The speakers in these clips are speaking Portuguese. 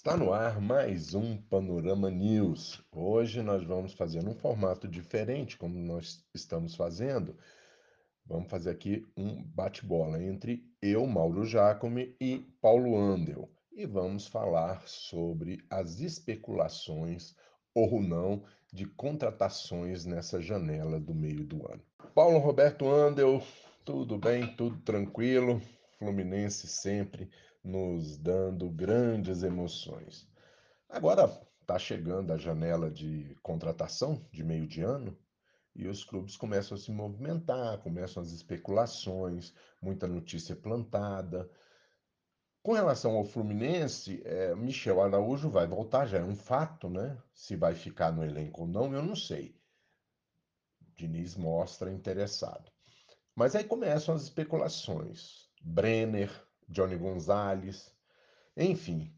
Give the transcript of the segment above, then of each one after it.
Está no ar mais um Panorama News. Hoje nós vamos fazer um formato diferente, como nós estamos fazendo. Vamos fazer aqui um bate-bola entre eu, Mauro Jacome, e Paulo Andel. E vamos falar sobre as especulações ou não de contratações nessa janela do meio do ano. Paulo Roberto Andel, tudo bem? Tudo tranquilo? Fluminense sempre nos dando grandes emoções. Agora está chegando a janela de contratação de meio de ano e os clubes começam a se movimentar, começam as especulações, muita notícia plantada. Com relação ao Fluminense, é, Michel Araújo vai voltar, já é um fato, né? Se vai ficar no elenco ou não, eu não sei. Diniz mostra interessado. Mas aí começam as especulações. Brenner, Johnny Gonzalez, enfim.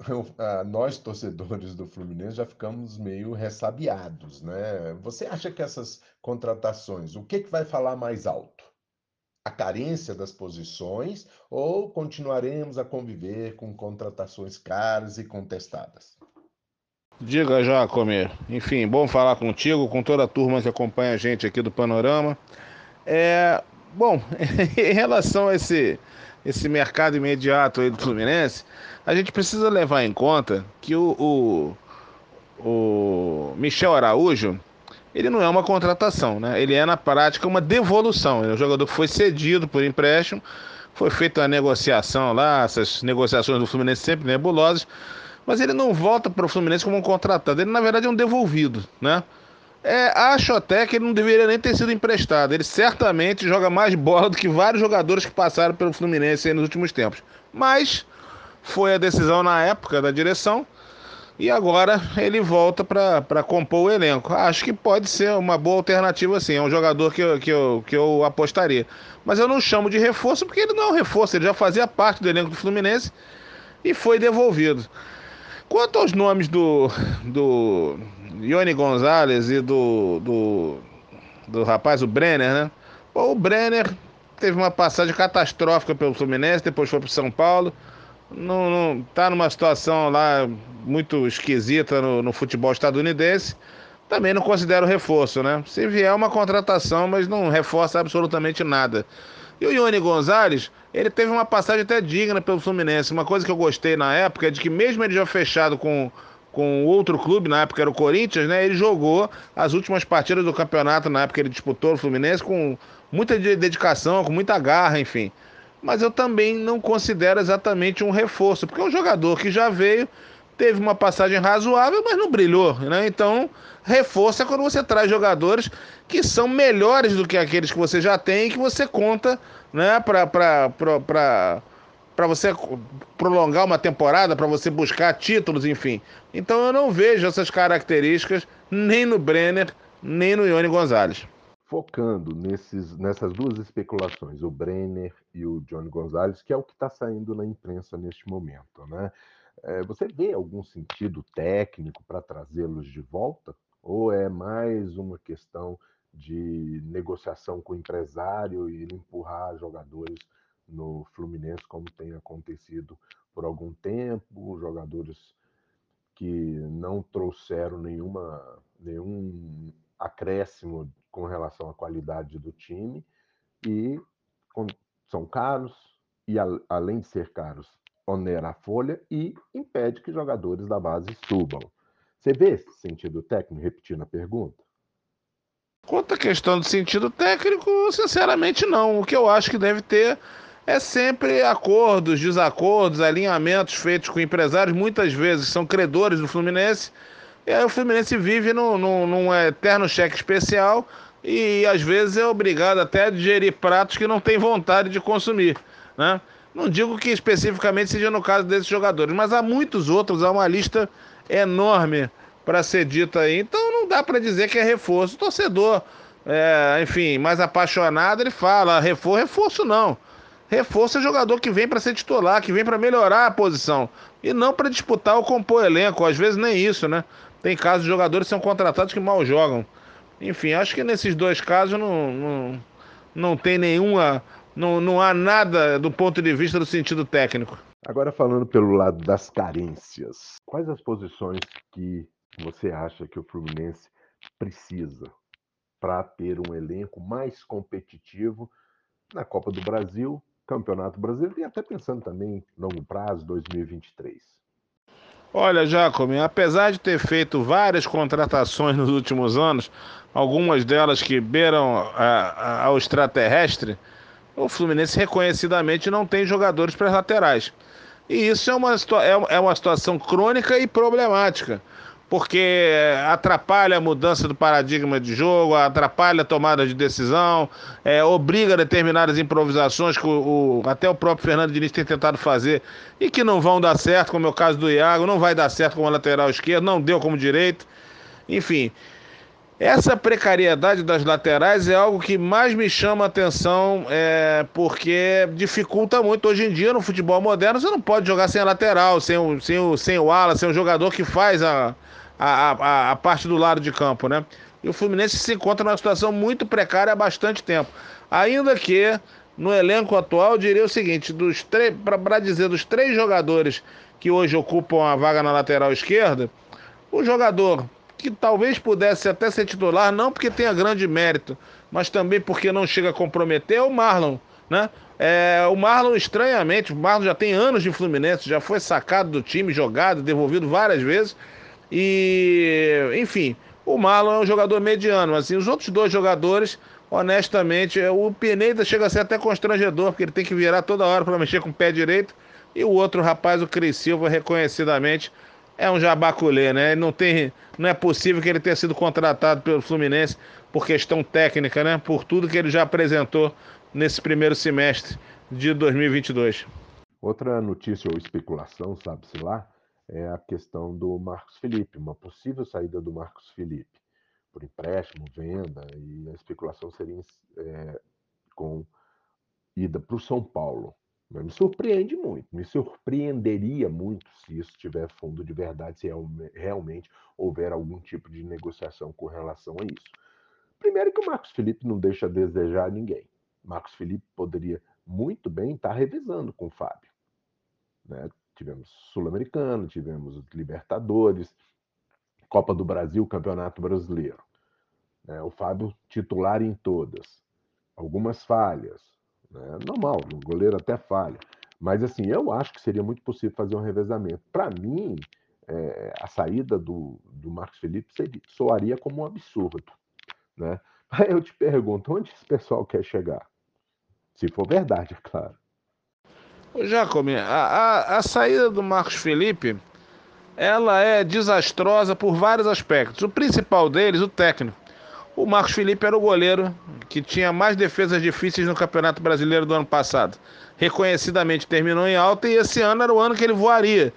Nós, torcedores do Fluminense, já ficamos meio ressabiados, né? Você acha que essas contratações, o que, que vai falar mais alto? A carência das posições ou continuaremos a conviver com contratações caras e contestadas? Diga, Jacome. Enfim, bom falar contigo, com toda a turma que acompanha a gente aqui do Panorama. É, bom, em relação a esse esse mercado imediato aí do Fluminense, a gente precisa levar em conta que o, o, o Michel Araújo, ele não é uma contratação, né? Ele é na prática uma devolução. Ele é jogador foi cedido por empréstimo, foi feita a negociação lá, essas negociações do Fluminense sempre nebulosas, mas ele não volta para o Fluminense como um contratado. Ele na verdade é um devolvido, né? É, acho até que ele não deveria nem ter sido emprestado. Ele certamente joga mais bola do que vários jogadores que passaram pelo Fluminense nos últimos tempos. Mas foi a decisão na época da direção e agora ele volta para compor o elenco. Acho que pode ser uma boa alternativa, sim. É um jogador que eu, que, eu, que eu apostaria. Mas eu não chamo de reforço porque ele não é um reforço, ele já fazia parte do elenco do Fluminense e foi devolvido. Quanto aos nomes do, do Ione Gonzalez e do, do, do rapaz, o Brenner, né? O Brenner teve uma passagem catastrófica pelo Fluminense, depois foi para São Paulo. Não, não tá numa situação lá muito esquisita no, no futebol estadunidense. Também não considero reforço, né? Se vier uma contratação, mas não reforça absolutamente nada. E o Ione Gonzalez, ele teve uma passagem até digna pelo Fluminense. Uma coisa que eu gostei na época é de que, mesmo ele já fechado com, com outro clube, na época era o Corinthians, né? Ele jogou as últimas partidas do campeonato, na época ele disputou o Fluminense, com muita dedicação, com muita garra, enfim. Mas eu também não considero exatamente um reforço, porque é um jogador que já veio, teve uma passagem razoável, mas não brilhou, né? Então, reforço é quando você traz jogadores que são melhores do que aqueles que você já tem e que você conta, né, para para você prolongar uma temporada, para você buscar títulos, enfim. Então eu não vejo essas características nem no Brenner, nem no Ione Gonzalez. Focando nesses, nessas duas especulações, o Brenner e o Johnny Gonzalez, que é o que está saindo na imprensa neste momento, né? É, você vê algum sentido técnico para trazê-los de volta? Ou é mais uma questão de negociação com o empresário e empurrar jogadores no Fluminense, como tem acontecido por algum tempo, jogadores que não trouxeram nenhuma, nenhum acréscimo com relação à qualidade do time e são caros e além de ser caros, onera a folha e impede que jogadores da base subam. Você vê esse sentido técnico, repetindo a pergunta? Quanto à questão do sentido técnico, sinceramente não. O que eu acho que deve ter é sempre acordos, desacordos, alinhamentos feitos com empresários, muitas vezes são credores do Fluminense. E aí o Fluminense vive num, num, num eterno cheque especial e às vezes é obrigado até a digerir pratos que não tem vontade de consumir. Né? Não digo que especificamente seja no caso desses jogadores, mas há muitos outros, há uma lista enorme para ser dita aí. Então não dá para dizer que é reforço. O torcedor, é, enfim, mais apaixonado, ele fala: reforço, reforço não. Reforço é jogador que vem para ser titular, que vem para melhorar a posição e não para disputar ou compor elenco. Às vezes nem isso, né? Tem casos de jogadores que são contratados que mal jogam. Enfim, acho que nesses dois casos não, não, não tem nenhuma. Não, não há nada do ponto de vista do sentido técnico. Agora falando pelo lado das carências, quais as posições que você acha que o Fluminense precisa para ter um elenco mais competitivo na Copa do Brasil, Campeonato Brasileiro e até pensando também longo prazo, 2023? Olha, Jacome, apesar de ter feito várias contratações nos últimos anos, algumas delas que beiram a, a, ao extraterrestre, o Fluminense reconhecidamente não tem jogadores para laterais. E isso é uma, é, é uma situação crônica e problemática porque atrapalha a mudança do paradigma de jogo, atrapalha a tomada de decisão, é, obriga determinadas improvisações que o, o, até o próprio Fernando Diniz tem tentado fazer e que não vão dar certo, como é o caso do Iago, não vai dar certo como lateral esquerdo, não deu como direito. Enfim, essa precariedade das laterais é algo que mais me chama a atenção, é, porque dificulta muito. Hoje em dia, no futebol moderno, você não pode jogar sem a lateral, sem o, sem o, sem o ala, sem o jogador que faz a, a, a, a parte do lado de campo, né? E o Fluminense se encontra numa situação muito precária há bastante tempo. Ainda que no elenco atual, eu diria o seguinte: dos três, para dizer dos três jogadores que hoje ocupam a vaga na lateral esquerda, o jogador que talvez pudesse até ser titular, não porque tenha grande mérito, mas também porque não chega a comprometer, é o Marlon, né? É, o Marlon, estranhamente, o Marlon já tem anos de Fluminense, já foi sacado do time, jogado, devolvido várias vezes. E, enfim, o Marlon é um jogador mediano. Assim, os outros dois jogadores, honestamente, o Pineda chega a ser até constrangedor, porque ele tem que virar toda hora para mexer com o pé direito. E o outro rapaz, o Cris Silva, reconhecidamente, é um jabaculê, né? Não, tem, não é possível que ele tenha sido contratado pelo Fluminense por questão técnica, né? Por tudo que ele já apresentou nesse primeiro semestre de 2022. Outra notícia ou especulação, sabe-se lá, é a questão do Marcos Felipe, uma possível saída do Marcos Felipe por empréstimo, venda, e a especulação seria é, com ida para o São Paulo. Mas me surpreende muito, me surpreenderia muito se isso tiver fundo de verdade, se realmente houver algum tipo de negociação com relação a isso. Primeiro que o Marcos Felipe não deixa a desejar ninguém. Marcos Felipe poderia muito bem estar revisando com o Fábio. Né? Tivemos Sul-Americano, tivemos Libertadores, Copa do Brasil, Campeonato Brasileiro. É, o Fábio titular em todas. Algumas falhas. Né? Normal, o goleiro até falha. Mas assim, eu acho que seria muito possível fazer um revezamento. Para mim, é, a saída do, do Marcos Felipe seria, soaria como um absurdo. Né? Aí eu te pergunto, onde esse pessoal quer chegar? Se for verdade, é claro. Jacome, a, a, a saída do Marcos Felipe, ela é desastrosa por vários aspectos. O principal deles, o técnico. O Marcos Felipe era o goleiro que tinha mais defesas difíceis no Campeonato Brasileiro do ano passado. Reconhecidamente terminou em alta e esse ano era o ano que ele voaria.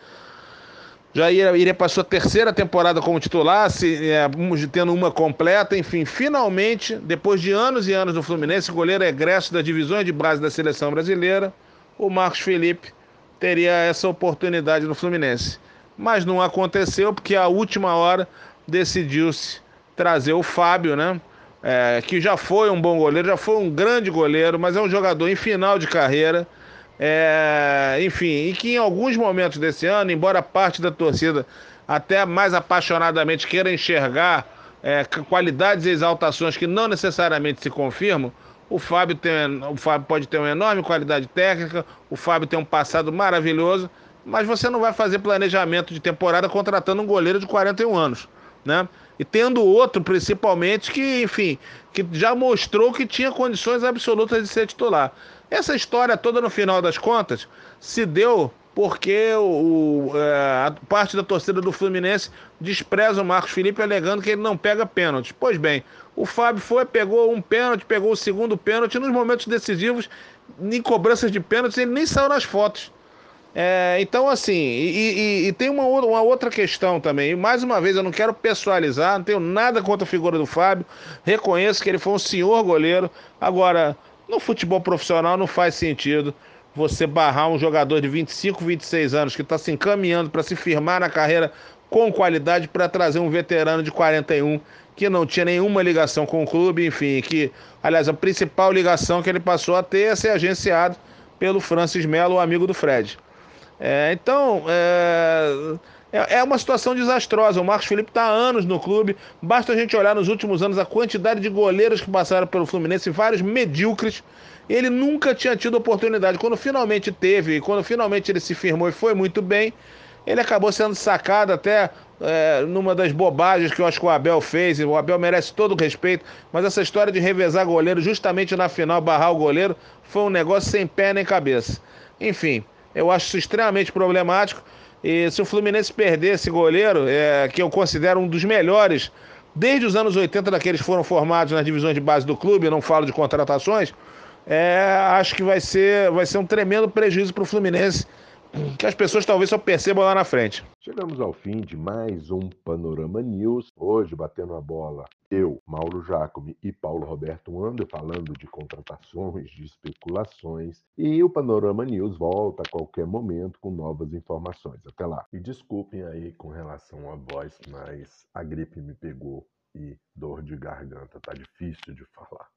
Já iria, para sua terceira temporada como titular, se, é, tendo uma completa. Enfim, finalmente, depois de anos e anos no Fluminense, goleiro egresso das divisões de base da seleção brasileira o Marcos Felipe teria essa oportunidade no Fluminense. Mas não aconteceu porque a última hora decidiu-se trazer o Fábio, né? É, que já foi um bom goleiro, já foi um grande goleiro, mas é um jogador em final de carreira. É, enfim, e que em alguns momentos desse ano, embora parte da torcida até mais apaixonadamente queira enxergar é, qualidades e exaltações que não necessariamente se confirmam, o Fábio, tem, o Fábio pode ter uma enorme qualidade técnica, o Fábio tem um passado maravilhoso, mas você não vai fazer planejamento de temporada contratando um goleiro de 41 anos, né? E tendo outro, principalmente, que, enfim, que já mostrou que tinha condições absolutas de ser titular. Essa história toda, no final das contas, se deu porque o, é, a parte da torcida do Fluminense despreza o Marcos Felipe alegando que ele não pega pênaltis. Pois bem, o Fábio foi, pegou um pênalti, pegou o segundo pênalti, nos momentos decisivos, em cobranças de pênaltis, ele nem saiu nas fotos. É, então, assim, e, e, e, tem uma, uma outra questão também. Mais uma vez, eu não quero pessoalizar, não tenho nada contra a figura do Fábio. Reconheço que ele foi um senhor goleiro. Agora, no futebol profissional não faz sentido você barrar um jogador de 25, 26 anos que está se encaminhando para se firmar na carreira com qualidade para trazer um veterano de 41 que não tinha nenhuma ligação com o clube, enfim, que, aliás, a principal ligação que ele passou a ter é ser agenciado pelo Francis Melo, o amigo do Fred. É, então, é, é, é, uma situação desastrosa. O Marcos Felipe está há anos no clube. Basta a gente olhar nos últimos anos a quantidade de goleiros que passaram pelo Fluminense, vários medíocres. Ele nunca tinha tido oportunidade. Quando finalmente teve, e quando finalmente ele se firmou e foi muito bem, ele acabou sendo sacado até é, numa das bobagens que eu acho que o Abel fez. O Abel merece todo o respeito, mas essa história de revezar goleiro justamente na final, barrar o goleiro, foi um negócio sem pé nem cabeça. Enfim, eu acho isso extremamente problemático. E se o Fluminense perder esse goleiro, é, que eu considero um dos melhores, desde os anos 80, daqueles foram formados nas divisões de base do clube, não falo de contratações, é, acho que vai ser, vai ser um tremendo prejuízo para o Fluminense que as pessoas talvez só percebam lá na frente. Chegamos ao fim de mais um Panorama News. Hoje, batendo a bola, eu, Mauro Jacome e Paulo Roberto Ando falando de contratações, de especulações. E o Panorama News volta a qualquer momento com novas informações. Até lá. E desculpem aí com relação à voz, mas a gripe me pegou e dor de garganta, tá difícil de falar.